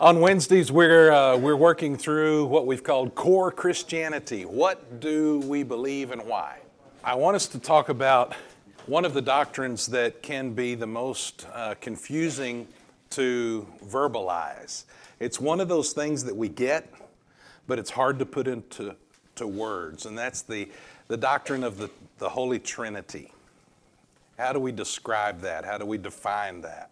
On Wednesdays, we're, uh, we're working through what we've called core Christianity. What do we believe and why? I want us to talk about one of the doctrines that can be the most uh, confusing to verbalize. It's one of those things that we get, but it's hard to put into to words, and that's the, the doctrine of the, the Holy Trinity. How do we describe that? How do we define that?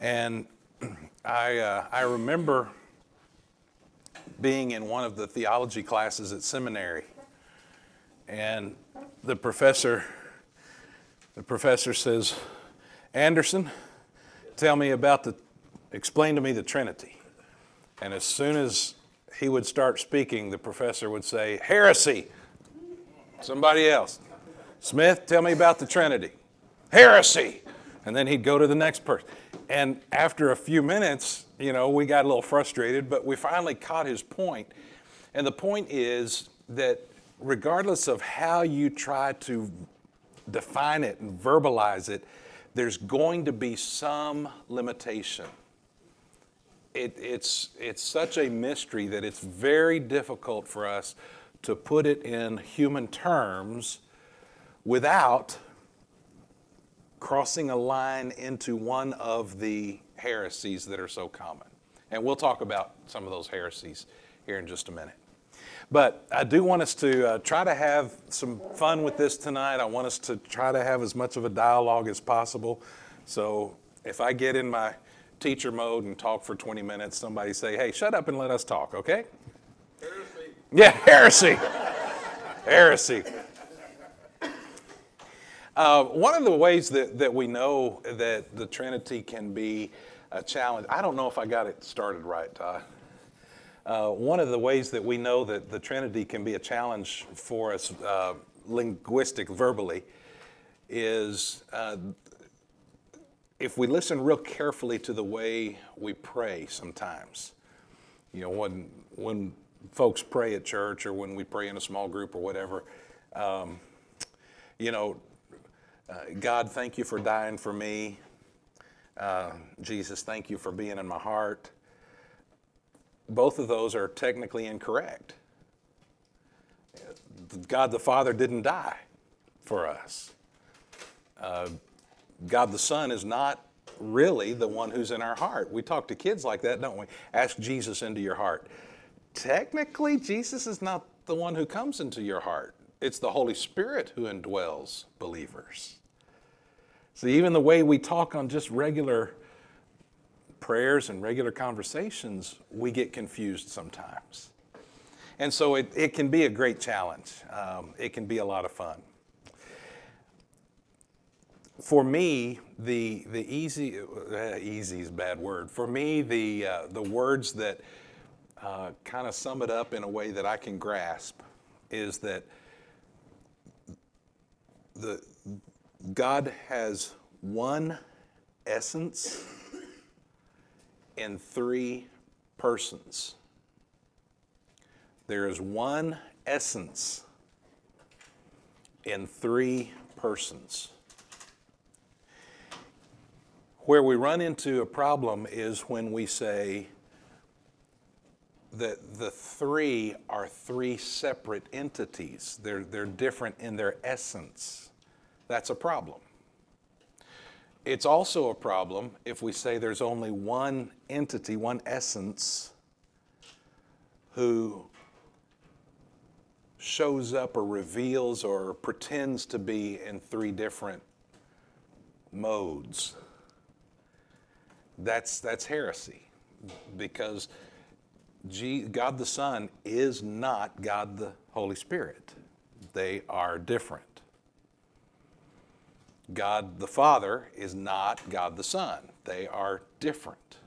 And I, uh, I remember being in one of the theology classes at seminary, and the professor, the professor says, Anderson, tell me about the, explain to me the Trinity. And as soon as he would start speaking, the professor would say, Heresy. Somebody else. Smith, tell me about the Trinity. Heresy. And then he'd go to the next person. And after a few minutes, you know, we got a little frustrated, but we finally caught his point. And the point is that regardless of how you try to define it and verbalize it, there's going to be some limitation. It, it's, it's such a mystery that it's very difficult for us to put it in human terms without crossing a line into one of the heresies that are so common. And we'll talk about some of those heresies here in just a minute. But I do want us to uh, try to have some fun with this tonight. I want us to try to have as much of a dialogue as possible. So if I get in my teacher mode and talk for 20 minutes, somebody say, hey, shut up and let us talk, okay? Heresy. Yeah, heresy. heresy. Uh, one of the ways that, that we know that the Trinity can be a challenge, I don't know if I got it started right, Ty. Uh, one of the ways that we know that the Trinity can be a challenge for us, uh, linguistic, verbally, is uh, if we listen real carefully to the way we pray sometimes. You know, when, when folks pray at church or when we pray in a small group or whatever, um, you know, uh, God, thank you for dying for me. Uh, Jesus, thank you for being in my heart. Both of those are technically incorrect. God the Father didn't die for us. Uh, God the Son is not really the one who's in our heart. We talk to kids like that, don't we? Ask Jesus into your heart. Technically, Jesus is not the one who comes into your heart. It's the Holy Spirit who indwells believers. So even the way we talk on just regular prayers and regular conversations, we get confused sometimes. And so it, it can be a great challenge. Um, it can be a lot of fun. For me, the, the easy, uh, easy is bad word. For me, the, uh, the words that uh, kind of sum it up in a way that I can grasp is that the, God has one essence in three persons. There is one essence in three persons. Where we run into a problem is when we say that the three are three separate entities. They're, they're different in their essence. That's a problem. It's also a problem if we say there's only one entity, one essence, who shows up or reveals or pretends to be in three different modes. That's, that's heresy because God the Son is not God the Holy Spirit. They are different. God the Father is not God the Son. They are different.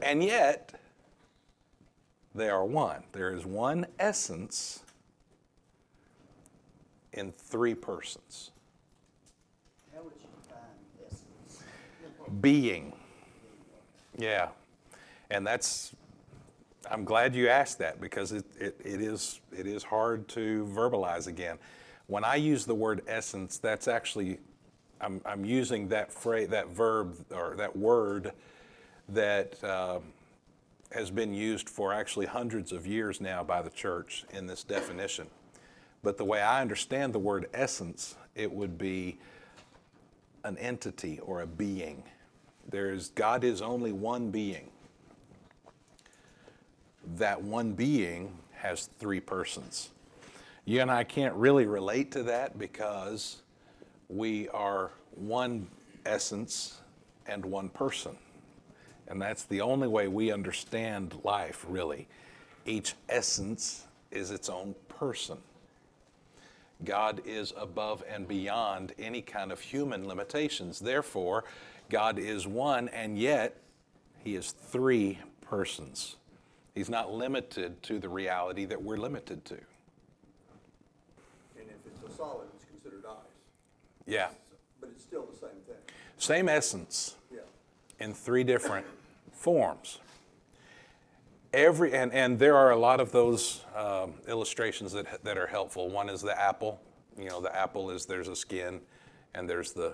And yet, they are one. There is one essence in three persons. How would you define essence? Being. Yeah. And that's, I'm glad you asked that because it, it, it, is, it is hard to verbalize again. When I use the word essence, that's actually I'm, I'm using that phrase, that verb, or that word that uh, has been used for actually hundreds of years now by the church in this definition. But the way I understand the word essence, it would be an entity or a being. There's God is only one being. That one being has three persons. You and I can't really relate to that because we are one essence and one person. And that's the only way we understand life, really. Each essence is its own person. God is above and beyond any kind of human limitations. Therefore, God is one, and yet He is three persons. He's not limited to the reality that we're limited to. And if it's a solid, it's considered ice. Yeah. But it's still the same thing. Same essence Yeah. in three different forms. Every, and, and there are a lot of those um, illustrations that, that are helpful. One is the apple. You know, the apple is there's a skin and there's the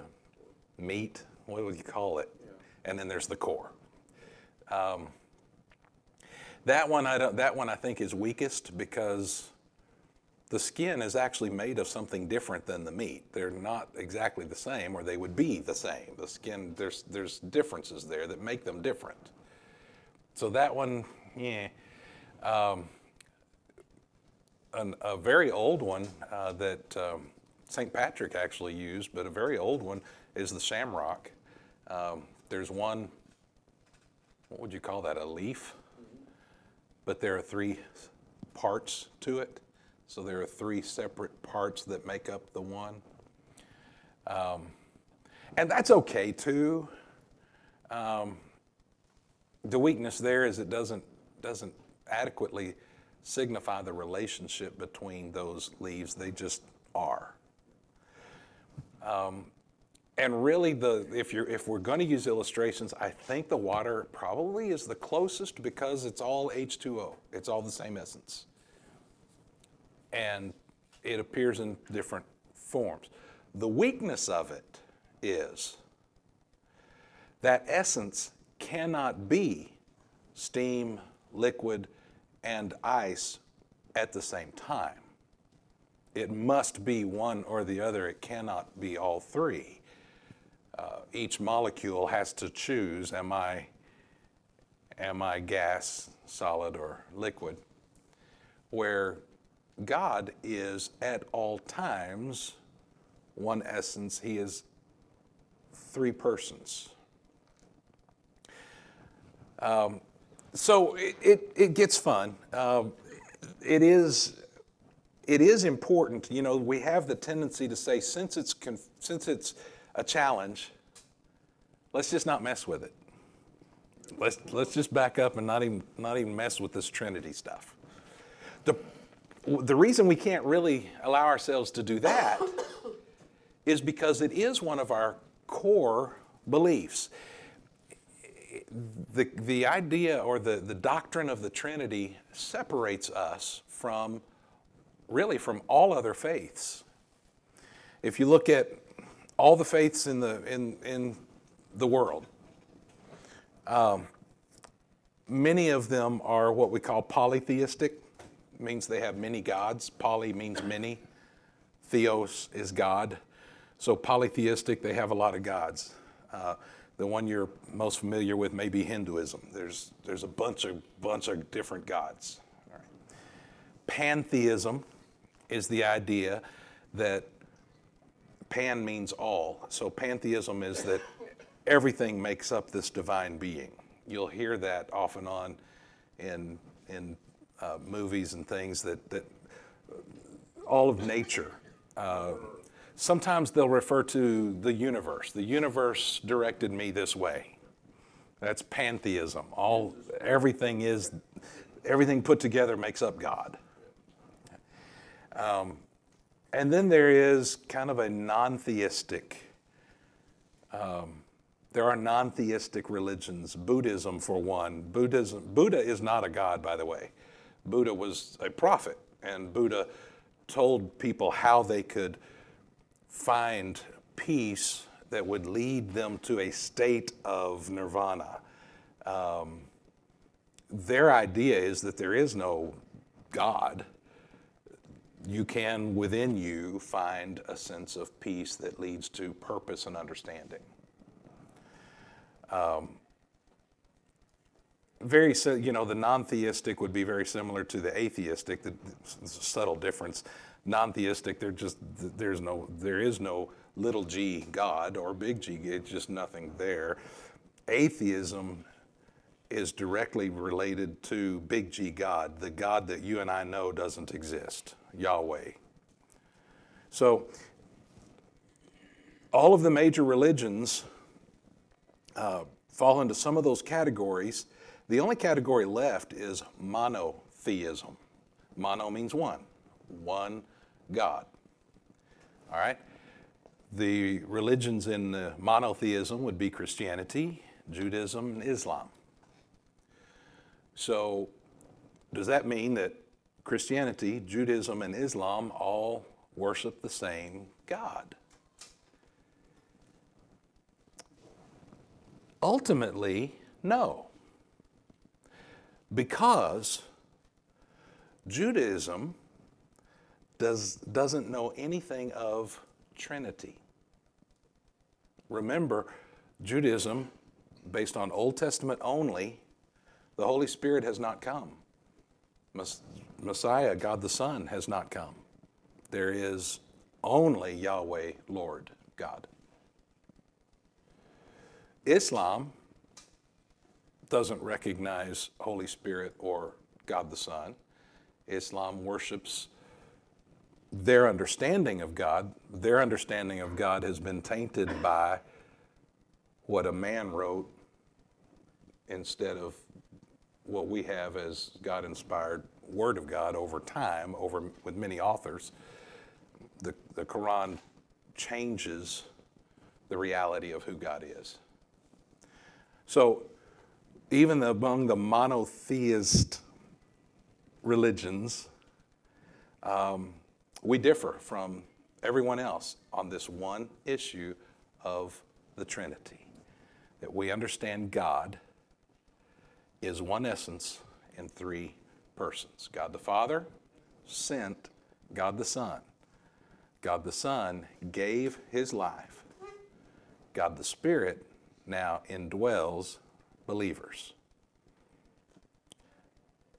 meat. What would you call it? And then there's the core. Um, that one I don't, that one I think is weakest because the skin is actually made of something different than the meat. They're not exactly the same, or they would be the same. The skin, there's there's differences there that make them different. So that one, yeah. Um, an, a very old one uh, that um, St. Patrick actually used, but a very old one is the shamrock. Um, there's one, what would you call that, a leaf? But there are three parts to it. So there are three separate parts that make up the one. Um, and that's okay too. Um, the weakness there is it doesn't, doesn't adequately signify the relationship between those leaves, they just are. Um, and really, the, if, you're, if we're going to use illustrations, I think the water probably is the closest because it's all H2O. It's all the same essence. And it appears in different forms. The weakness of it is that essence cannot be steam, liquid, and ice at the same time. It must be one or the other, it cannot be all three uh, each molecule has to choose am I, am I gas, solid, or liquid? Where God is at all times one essence, He is three persons. Um, so it, it, it, gets fun. Um, it is it is important. You know, we have the tendency to say since it's since it's a challenge, let's just not mess with it. Let's, let's just back up and not even, not even mess with this Trinity stuff. The, the reason we can't really allow ourselves to do that is because it is one of our core beliefs. The, the idea or the, the doctrine of the Trinity separates us from really from all other faiths. If you look at all the faiths in the, in, in the world. Um, many of them are what we call polytheistic, means they have many gods. Poly means many, theos is God. So polytheistic, they have a lot of gods. Uh, the one you're most familiar with may be Hinduism. There's, there's a bunch of, bunch of different gods. Pantheism is the idea that pan means all. So pantheism is that everything makes up this divine being. You'll hear that off and on in, in uh, movies and things that, that all of nature. Uh, sometimes they'll refer to the universe. The universe directed me this way. That's pantheism. All everything is everything put together makes up God. Um, and then there is kind of a non theistic, um, there are non theistic religions, Buddhism for one. Buddhism, Buddha is not a god, by the way. Buddha was a prophet, and Buddha told people how they could find peace that would lead them to a state of nirvana. Um, their idea is that there is no God. You can within you find a sense of peace that leads to purpose and understanding. Um, very, you know, the non-theistic would be very similar to the atheistic. The, the subtle difference. Non-theistic, there just there's no there is no little g God or big G. It's just nothing there. Atheism is directly related to big G God, the God that you and I know doesn't exist, Yahweh. So, all of the major religions uh, fall into some of those categories. The only category left is monotheism. Mono means one, one God. All right? The religions in the monotheism would be Christianity, Judaism, and Islam. So, does that mean that Christianity, Judaism, and Islam all worship the same God? Ultimately, no. Because Judaism does, doesn't know anything of Trinity. Remember, Judaism, based on Old Testament only, the Holy Spirit has not come. Messiah, God the Son, has not come. There is only Yahweh, Lord God. Islam doesn't recognize Holy Spirit or God the Son. Islam worships their understanding of God. Their understanding of God has been tainted by what a man wrote instead of what we have as God inspired Word of God over time, over with many authors. The, the Quran changes the reality of who God is. So, even among the monotheist religions, um, we differ from everyone else on this one issue of the Trinity. That we understand God is one essence in three persons God the Father sent God the Son. God the Son gave his life. God the Spirit now indwells believers.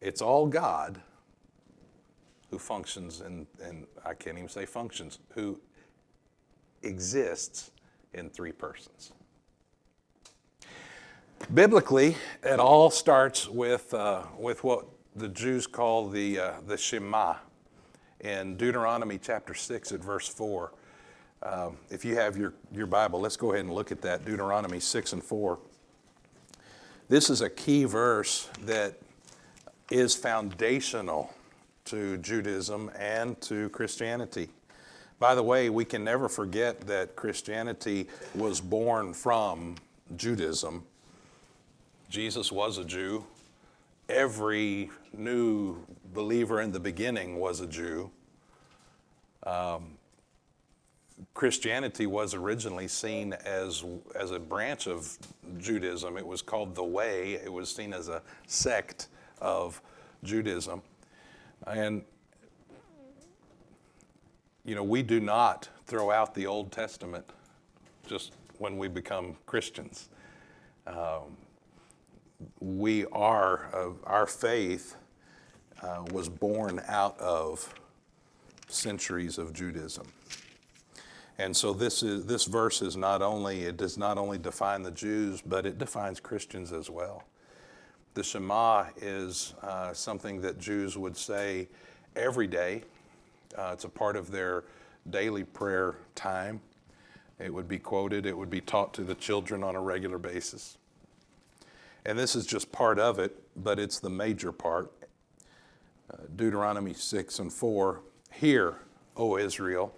It's all God who functions and I can't even say functions, who exists in three persons. Biblically, it all starts with, uh, with what the Jews call the, uh, the Shema in Deuteronomy chapter 6 at verse 4. Um, if you have your, your Bible, let's go ahead and look at that Deuteronomy 6 and 4. This is a key verse that is foundational to Judaism and to Christianity. By the way, we can never forget that Christianity was born from Judaism. Jesus was a Jew. Every new believer in the beginning was a Jew. Um, Christianity was originally seen as, as a branch of Judaism. It was called the Way, it was seen as a sect of Judaism. And, you know, we do not throw out the Old Testament just when we become Christians. Um, we are, uh, our faith uh, was born out of centuries of Judaism. And so this is this verse is not only it does not only define the Jews, but it defines Christians as well. The Shema is uh, something that Jews would say every day. Uh, it's a part of their daily prayer time. It would be quoted, it would be taught to the children on a regular basis. And this is just part of it, but it's the major part. Uh, Deuteronomy 6 and 4 Hear, O Israel.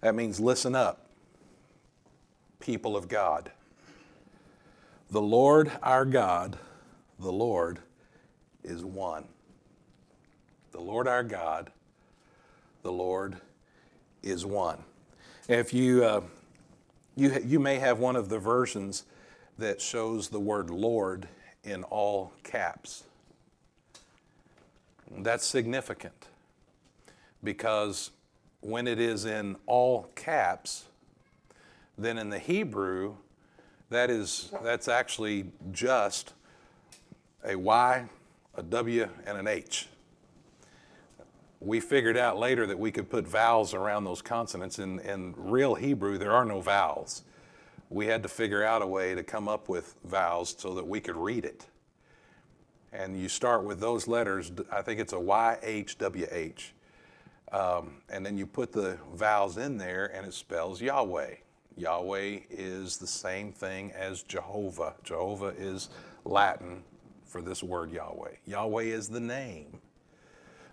That means listen up, people of God. The Lord our God the Lord is one. The Lord our God, the Lord is one. If you, uh, you, you may have one of the versions that shows the word Lord in all caps. That's significant because when it is in all caps, then in the Hebrew, that is that's actually just a Y, a W, and an H. We figured out later that we could put vowels around those consonants. In, in real Hebrew, there are no vowels. We had to figure out a way to come up with vowels so that we could read it. And you start with those letters, I think it's a Y, H, W, H. Um, and then you put the vowels in there and it spells Yahweh. Yahweh is the same thing as Jehovah. Jehovah is Latin for this word Yahweh. Yahweh is the name.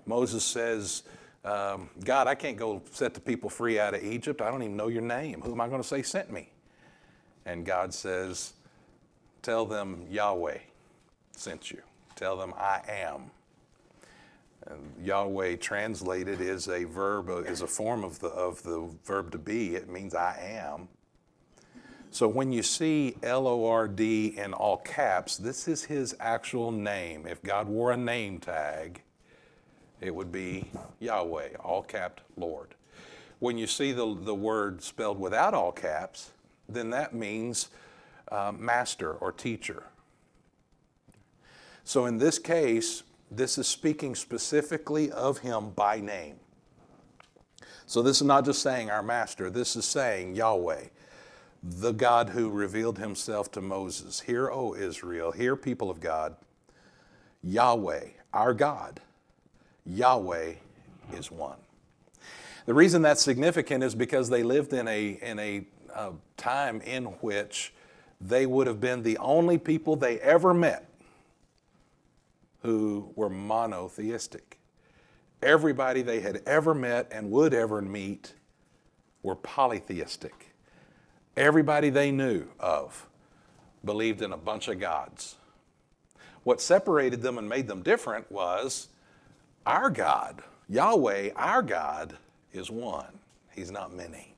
Moses says, um, God, I can't go set the people free out of Egypt. I don't even know your name. Who am I going to say sent me? And God says, Tell them Yahweh sent you. Tell them I am. And Yahweh translated is a verb, uh, is a form of the, of the verb to be. It means I am. So when you see L O R D in all caps, this is his actual name. If God wore a name tag, it would be Yahweh, all capped Lord. When you see the, the word spelled without all caps, then that means uh, master or teacher. So in this case, this is speaking specifically of him by name. So this is not just saying our master, this is saying Yahweh the God who revealed himself to Moses. Hear, O Israel, hear, people of God, Yahweh, our God, Yahweh is one. The reason that's significant is because they lived in a, in a uh, time in which they would have been the only people they ever met who were monotheistic. Everybody they had ever met and would ever meet were polytheistic. Everybody they knew of believed in a bunch of gods. What separated them and made them different was our God, Yahweh, our God, is one. He's not many.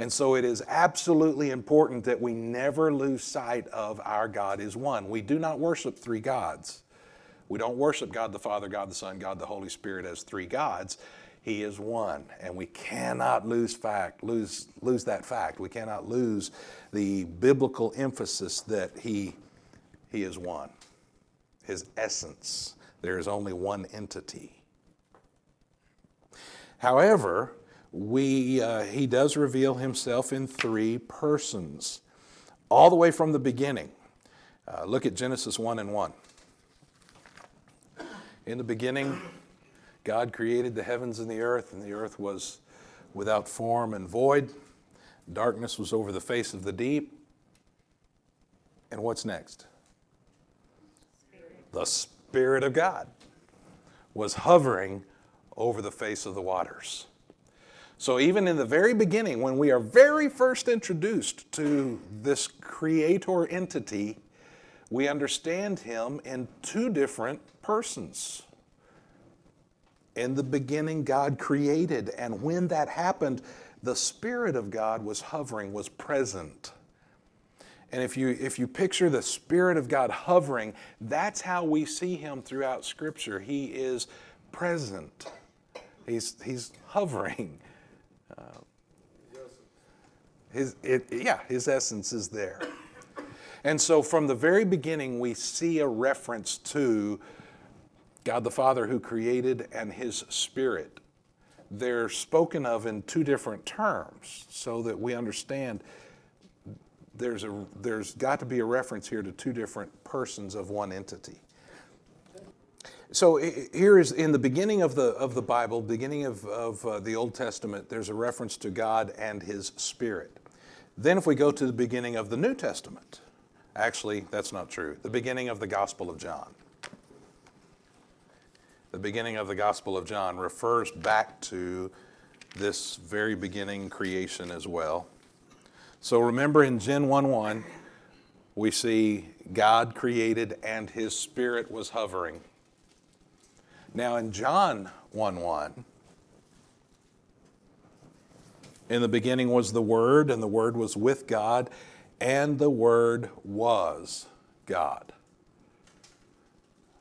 And so it is absolutely important that we never lose sight of our God is one. We do not worship three gods. We don't worship God the Father, God the Son, God the Holy Spirit as three gods. He is one, and we cannot lose fact, lose, lose that fact. We cannot lose the biblical emphasis that he, he is one. His essence. There is only one entity. However, we, uh, he does reveal himself in three persons, all the way from the beginning. Uh, look at Genesis 1 and 1. In the beginning, God created the heavens and the earth, and the earth was without form and void. Darkness was over the face of the deep. And what's next? The Spirit of God was hovering over the face of the waters. So, even in the very beginning, when we are very first introduced to this creator entity, we understand him in two different persons. In the beginning, God created, and when that happened, the Spirit of God was hovering, was present. And if you, if you picture the Spirit of God hovering, that's how we see Him throughout Scripture. He is present, He's, he's hovering. His, it, yeah, His essence is there. And so from the very beginning, we see a reference to God the Father who created and His Spirit. They're spoken of in two different terms so that we understand there's, a, there's got to be a reference here to two different persons of one entity. So here is in the beginning of the, of the Bible, beginning of, of uh, the Old Testament, there's a reference to God and His Spirit. Then if we go to the beginning of the New Testament, actually, that's not true, the beginning of the Gospel of John the beginning of the Gospel of John refers back to this very beginning creation as well. So remember in Gen 1 1, we see God created and his spirit was hovering. Now in John 1 1, in the beginning was the Word, and the Word was with God, and the Word was God.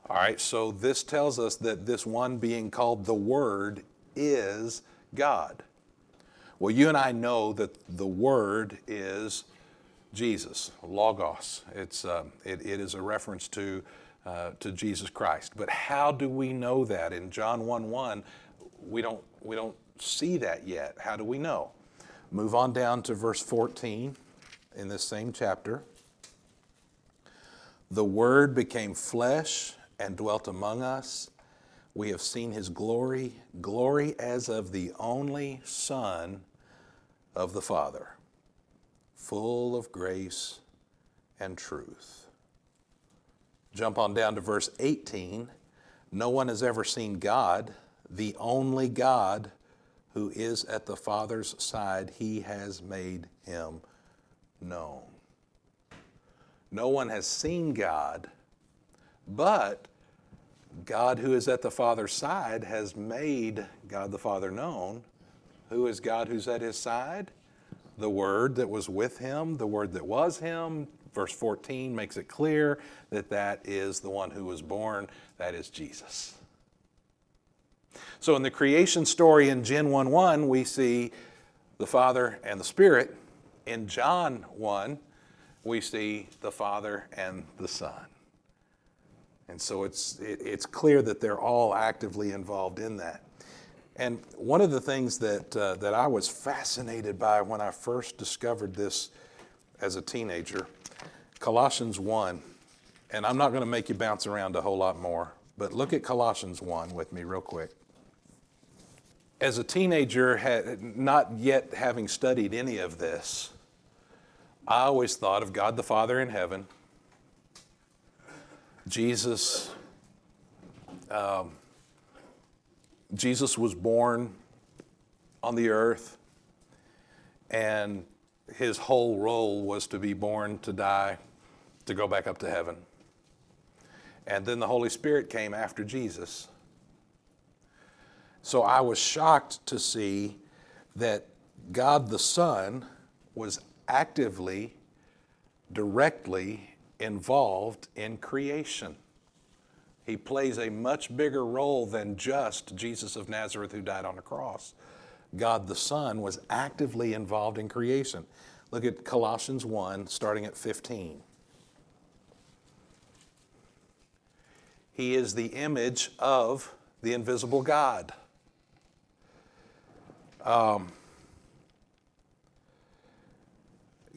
All right, so this tells us that this one being called the Word is God. Well, you and I know that the Word is Jesus, Logos. It's, uh, it, it is a reference to, uh, to Jesus Christ. But how do we know that? In John 1 1, we don't, we don't see that yet. How do we know? Move on down to verse 14 in this same chapter. The Word became flesh and dwelt among us. We have seen his glory, glory as of the only Son of the Father, full of grace and truth. Jump on down to verse 18. No one has ever seen God, the only God who is at the Father's side. He has made him known. No one has seen God, but God, who is at the Father's side, has made God the Father known. Who is God who's at his side? The Word that was with him, the Word that was him. Verse 14 makes it clear that that is the one who was born, that is Jesus. So in the creation story in Gen 1 1, we see the Father and the Spirit. In John 1, we see the Father and the Son. And so it's, it, it's clear that they're all actively involved in that. And one of the things that, uh, that I was fascinated by when I first discovered this as a teenager, Colossians 1, and I'm not going to make you bounce around a whole lot more, but look at Colossians 1 with me, real quick. As a teenager, not yet having studied any of this, I always thought of God the Father in heaven Jesus, um, Jesus was born on the earth, and his whole role was to be born, to die, to go back up to heaven. And then the Holy Spirit came after Jesus. So I was shocked to see that God the Son was actively, directly involved in creation. He plays a much bigger role than just Jesus of Nazareth who died on the cross. God the Son was actively involved in creation. Look at Colossians 1, starting at 15. He is the image of the invisible God. Um,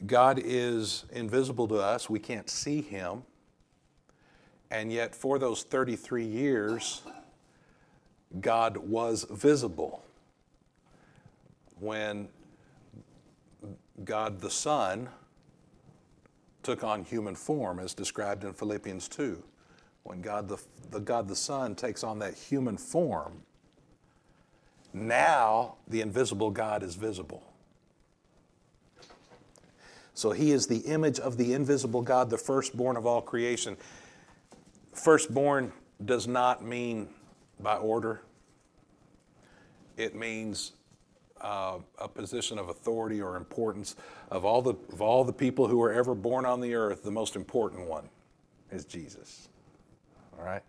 God is invisible to us, we can't see him. And yet, for those 33 years, God was visible. When God the Son took on human form, as described in Philippians 2. When God the, the God the Son takes on that human form, now the invisible God is visible. So he is the image of the invisible God, the firstborn of all creation. Firstborn does not mean by order, it means uh, a position of authority or importance. Of all, the, of all the people who were ever born on the earth, the most important one is Jesus. All right?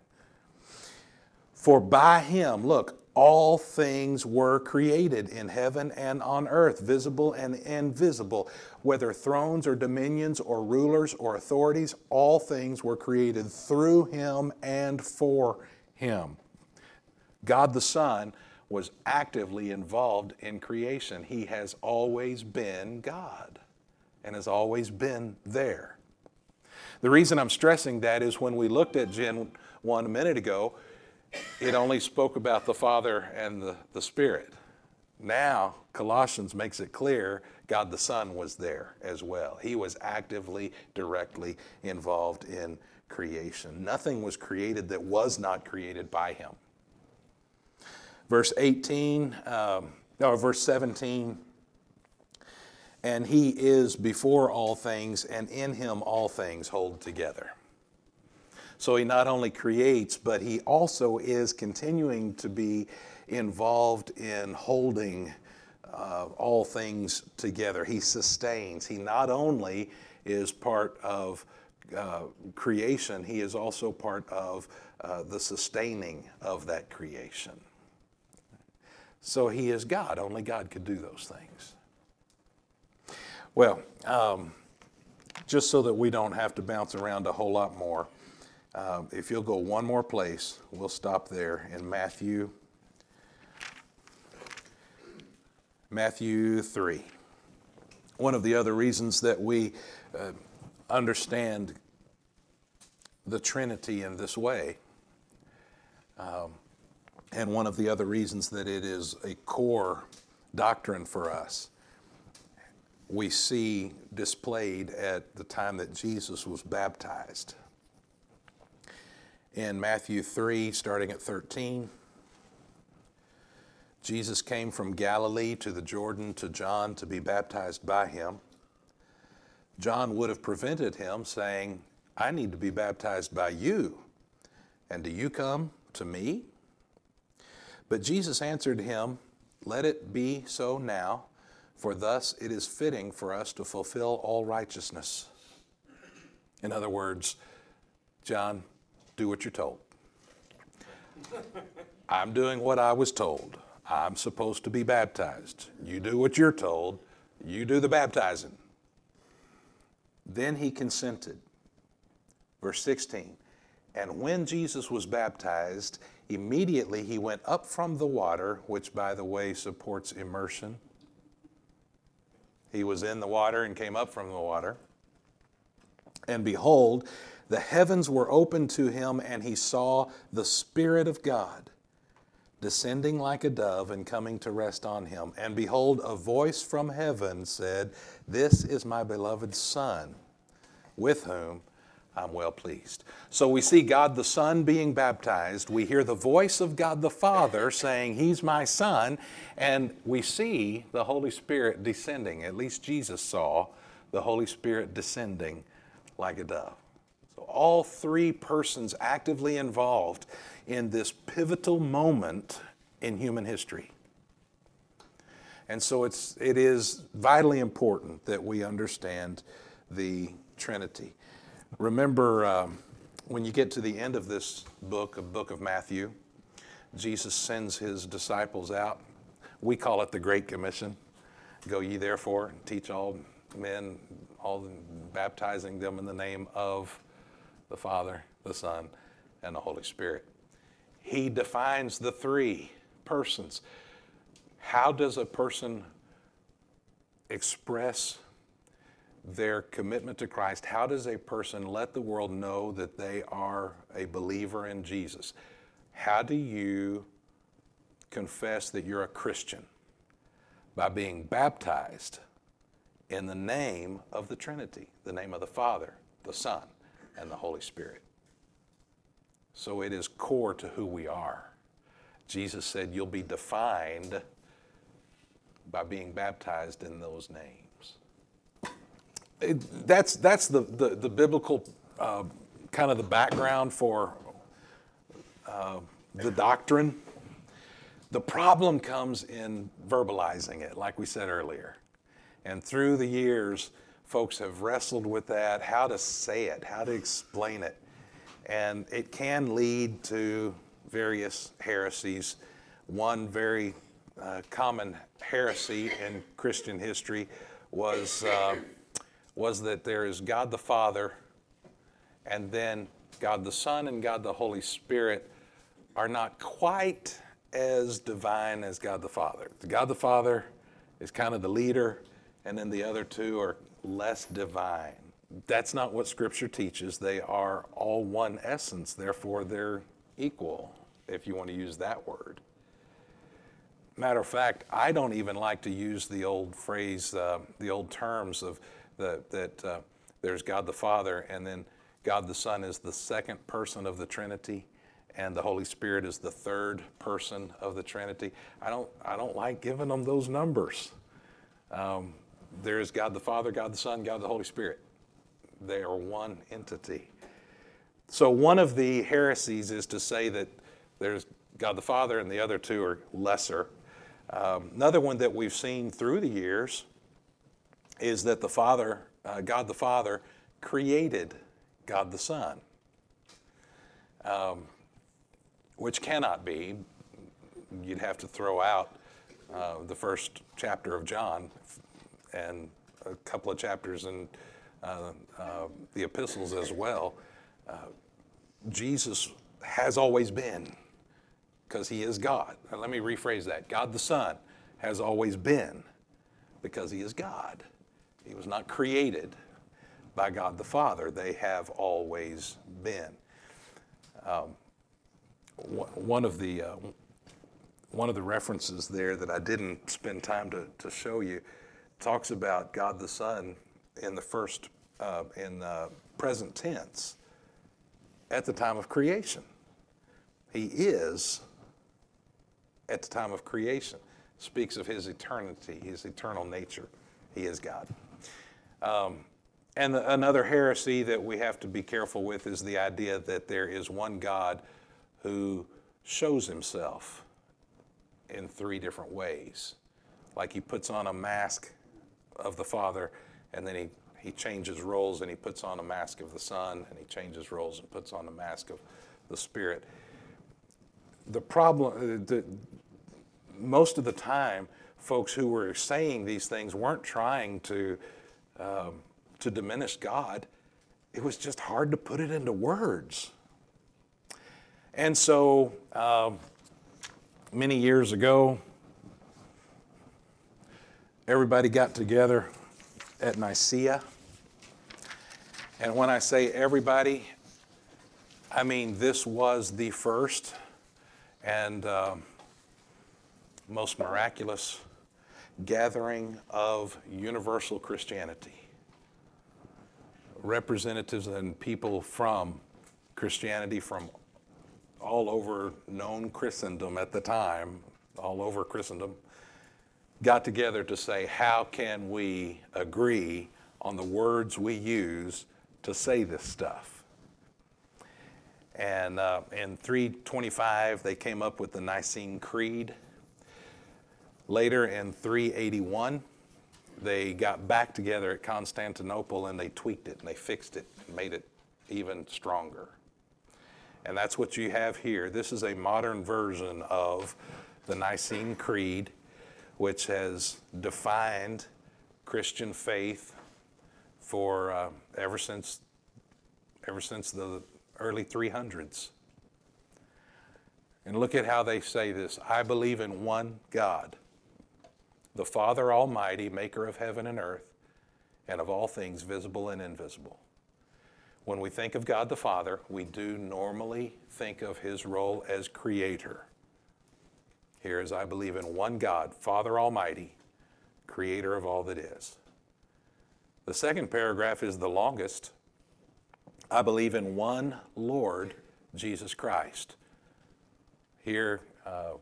For by him, look, all things were created in heaven and on earth, visible and invisible, whether thrones or dominions or rulers or authorities, all things were created through him and for him. God the Son was actively involved in creation. He has always been God and has always been there. The reason I'm stressing that is when we looked at Gen 1 a minute ago, it only spoke about the Father and the, the Spirit. Now, Colossians makes it clear God the Son was there as well. He was actively, directly involved in creation. Nothing was created that was not created by Him. Verse 18, um, or verse 17, and He is before all things, and in Him all things hold together. So he not only creates, but he also is continuing to be involved in holding uh, all things together. He sustains. He not only is part of uh, creation, he is also part of uh, the sustaining of that creation. So he is God. Only God could do those things. Well, um, just so that we don't have to bounce around a whole lot more, uh, if you'll go one more place, we'll stop there in Matthew. Matthew 3. One of the other reasons that we uh, understand the Trinity in this way, um, and one of the other reasons that it is a core doctrine for us, we see displayed at the time that Jesus was baptized. In Matthew 3, starting at 13, Jesus came from Galilee to the Jordan to John to be baptized by him. John would have prevented him, saying, I need to be baptized by you, and do you come to me? But Jesus answered him, Let it be so now, for thus it is fitting for us to fulfill all righteousness. In other words, John, do what you're told. I'm doing what I was told. I'm supposed to be baptized. You do what you're told, you do the baptizing. Then he consented. Verse 16 And when Jesus was baptized, immediately he went up from the water, which, by the way, supports immersion. He was in the water and came up from the water. And behold, the heavens were opened to him, and he saw the Spirit of God descending like a dove and coming to rest on him. And behold, a voice from heaven said, This is my beloved Son, with whom I'm well pleased. So we see God the Son being baptized. We hear the voice of God the Father saying, He's my Son. And we see the Holy Spirit descending. At least Jesus saw the Holy Spirit descending like a dove. So all three persons actively involved in this pivotal moment in human history. And so it's, it is vitally important that we understand the Trinity. Remember, um, when you get to the end of this book, the book of Matthew, Jesus sends his disciples out. We call it the Great Commission. Go ye therefore and teach all men, all baptizing them in the name of the Father, the Son, and the Holy Spirit. He defines the three persons. How does a person express their commitment to Christ? How does a person let the world know that they are a believer in Jesus? How do you confess that you're a Christian? By being baptized in the name of the Trinity, the name of the Father, the Son, and the Holy Spirit. So it is core to who we are. Jesus said, You'll be defined by being baptized in those names. That's that's the, the, the biblical uh, kind of the background for uh, the doctrine. The problem comes in verbalizing it, like we said earlier. And through the years, folks have wrestled with that how to say it, how to explain it. And it can lead to various heresies. One very uh, common heresy in Christian history was, uh, was that there is God the Father, and then God the Son and God the Holy Spirit are not quite as divine as God the Father. God the Father is kind of the leader, and then the other two are less divine. That's not what Scripture teaches. They are all one essence, therefore, they're equal, if you want to use that word. Matter of fact, I don't even like to use the old phrase, uh, the old terms of the, that uh, there's God the Father, and then God the Son is the second person of the Trinity, and the Holy Spirit is the third person of the Trinity. I don't, I don't like giving them those numbers. Um, there is God the Father, God the Son, God the Holy Spirit. They are one entity. So, one of the heresies is to say that there's God the Father and the other two are lesser. Um, another one that we've seen through the years is that the Father, uh, God the Father, created God the Son, um, which cannot be. You'd have to throw out uh, the first chapter of John and a couple of chapters in uh, uh, the epistles as well. Uh, Jesus has always been because he is God. Now, let me rephrase that God the Son has always been because he is God. He was not created by God the Father, they have always been. Um, one of the uh, one of the references there that I didn't spend time to, to show you talks about God the Son in the first uh, in the present tense at the time of creation. He is at the time of creation. Speaks of his eternity, his eternal nature. He is God. Um, and the, another heresy that we have to be careful with is the idea that there is one God who shows himself in three different ways. Like he puts on a mask of the Father, and then he, he changes roles and he puts on a mask of the Son, and he changes roles and puts on a mask of the Spirit. The problem, uh, the, most of the time, folks who were saying these things weren't trying to um, to diminish God, it was just hard to put it into words. And so, um, many years ago, everybody got together at Nicaea. And when I say everybody, I mean this was the first and um, most miraculous gathering of universal Christianity representatives and people from Christianity from all over known Christendom at the time, all over Christendom, got together to say, how can we agree on the words we use to say this stuff? And uh, in 325, they came up with the Nicene Creed. Later in 381, they got back together at Constantinople and they tweaked it and they fixed it and made it even stronger. And that's what you have here. This is a modern version of the Nicene Creed, which has defined Christian faith for uh, ever since ever since the early 300s. And look at how they say this I believe in one God the Father Almighty, maker of heaven and earth, and of all things visible and invisible. When we think of God the Father, we do normally think of his role as creator. Here is, I believe in one God, Father Almighty, creator of all that is. The second paragraph is the longest. I believe in one Lord, Jesus Christ. Here, uh,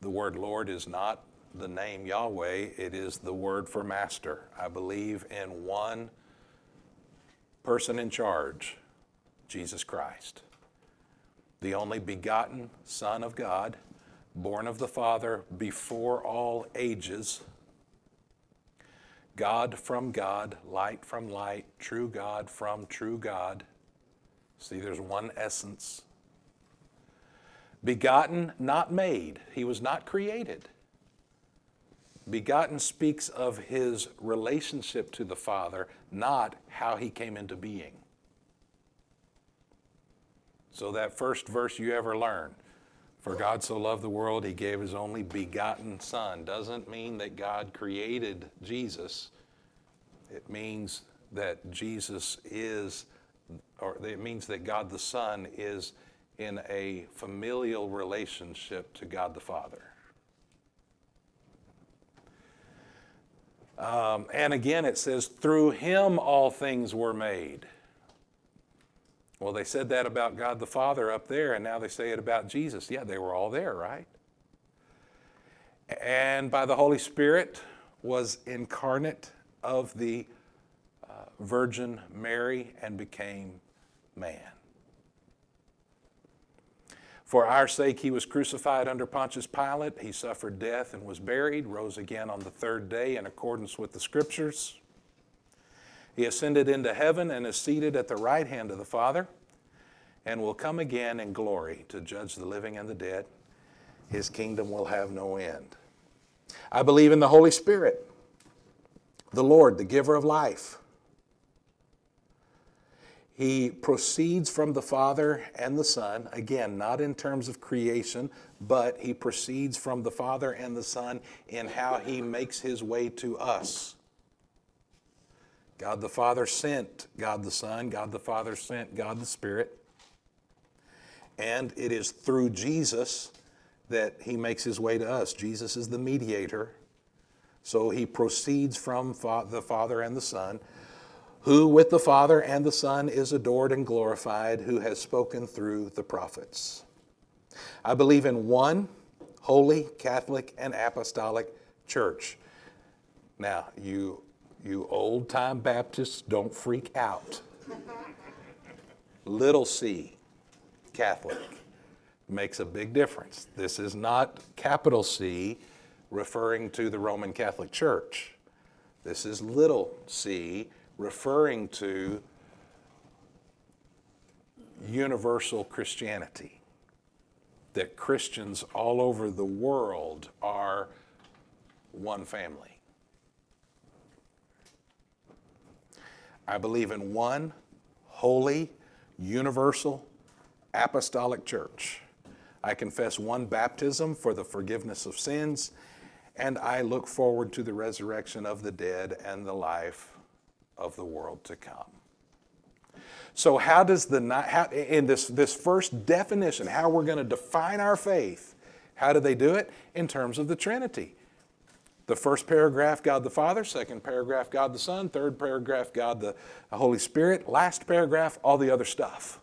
the word Lord is not the name Yahweh, it is the word for master. I believe in one person in charge, Jesus Christ, the only begotten Son of God, born of the Father before all ages. God from God, light from light, true God from true God. See, there's one essence. Begotten, not made. He was not created. Begotten speaks of his relationship to the Father, not how he came into being. So, that first verse you ever learn, for God so loved the world, he gave his only begotten Son, doesn't mean that God created Jesus. It means that Jesus is, or it means that God the Son is in a familial relationship to God the Father. Um, and again, it says, through him all things were made. Well, they said that about God the Father up there, and now they say it about Jesus. Yeah, they were all there, right? And by the Holy Spirit was incarnate of the uh, Virgin Mary and became man. For our sake, he was crucified under Pontius Pilate. He suffered death and was buried, rose again on the third day in accordance with the scriptures, He ascended into heaven and is seated at the right hand of the Father and will come again in glory to judge the living and the dead. His kingdom will have no end. I believe in the Holy Spirit, the Lord, the giver of life. He proceeds from the Father and the Son, again, not in terms of creation, but he proceeds from the Father and the Son in how he makes his way to us. God the Father sent God the Son, God the Father sent God the Spirit. And it is through Jesus that he makes his way to us. Jesus is the mediator. So he proceeds from the Father and the Son, who with the Father and the Son is adored and glorified, who has spoken through the prophets. I believe in one holy, Catholic, and apostolic church. Now, you, you old time Baptists, don't freak out. Little c, Catholic, makes a big difference. This is not capital C referring to the Roman Catholic Church. This is little c referring to universal Christianity. That Christians all over the world are one family. I believe in one holy, universal, apostolic church. I confess one baptism for the forgiveness of sins, and I look forward to the resurrection of the dead and the life of the world to come. So, how does the how, in this this first definition, how we're going to define our faith? How do they do it? In terms of the Trinity. The first paragraph, God the Father. Second paragraph, God the Son. Third paragraph, God the Holy Spirit. Last paragraph, all the other stuff.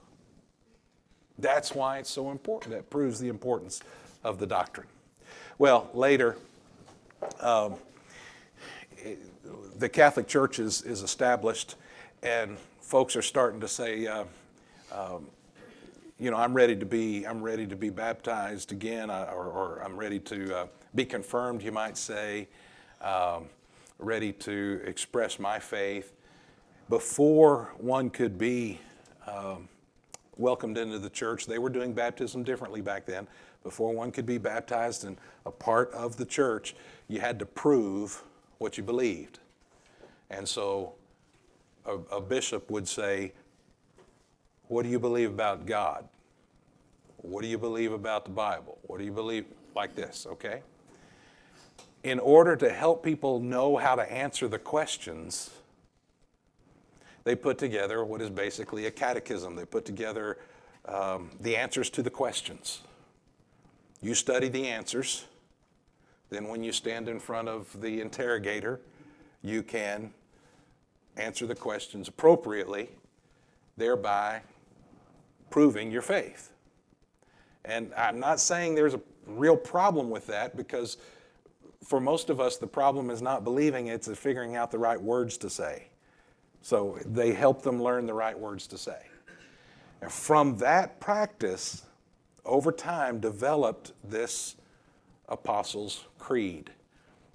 That's why it's so important. That proves the importance of the doctrine. Well, later, um, the Catholic Church is, is established, and folks are starting to say, uh, um, you know, I'm ready to be, I'm ready to be baptized again, uh, or, or, I'm ready to uh, be confirmed, you might say, um, ready to express my faith. Before one could be um, welcomed into the church. They were doing baptism differently back then. Before one could be baptized and a part of the church, you had to prove what you believed. And so a, a bishop would say, What do you believe about God? What do you believe about the Bible? What do you believe? Like this, okay? In order to help people know how to answer the questions, they put together what is basically a catechism. They put together um, the answers to the questions. You study the answers. Then, when you stand in front of the interrogator, you can answer the questions appropriately, thereby proving your faith. And I'm not saying there's a real problem with that because for most of us, the problem is not believing, it's figuring out the right words to say. So they help them learn the right words to say. And from that practice, over time, developed this Apostles' Creed.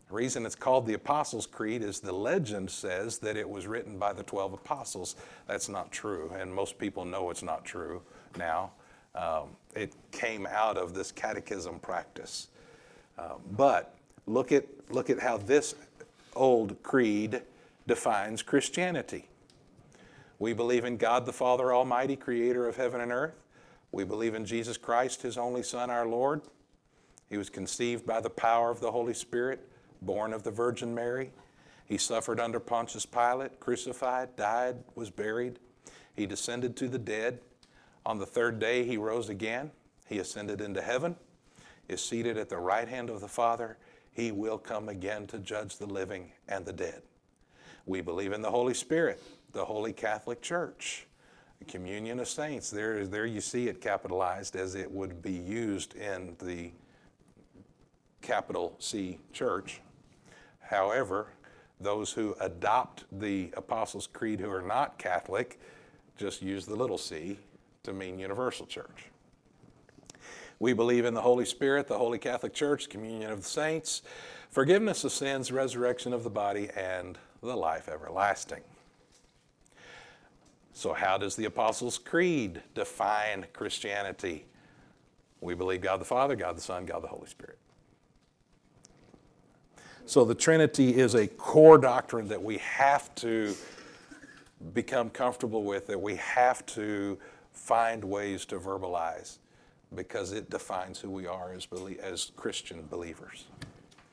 The reason it's called the Apostles' Creed is the legend says that it was written by the 12 apostles. That's not true, and most people know it's not true now. Um, it came out of this catechism practice. Um, but look at, look at how this old creed defines Christianity. We believe in God the Father Almighty, creator of heaven and earth. We believe in Jesus Christ, his only Son, our Lord. He was conceived by the power of the Holy Spirit, born of the Virgin Mary. He suffered under Pontius Pilate, crucified, died, was buried. He descended to the dead. On the third day, he rose again. He ascended into heaven, is seated at the right hand of the Father. He will come again to judge the living and the dead. We believe in the Holy Spirit, the Holy Catholic Church, the communion of saints. There, there you see it capitalized as it would be used in the capital C church. However, those who adopt the Apostles' Creed who are not Catholic just use the little c to mean universal church. We believe in the Holy Spirit, the Holy Catholic Church, communion of the saints, forgiveness of sins, resurrection of the body, and the life everlasting. So, how does the Apostles' Creed define Christianity? We believe God the Father, God the Son, God the Holy Spirit. So, the Trinity is a core doctrine that we have to become comfortable with, that we have to find ways to verbalize because it defines who we are as, belie- as Christian believers.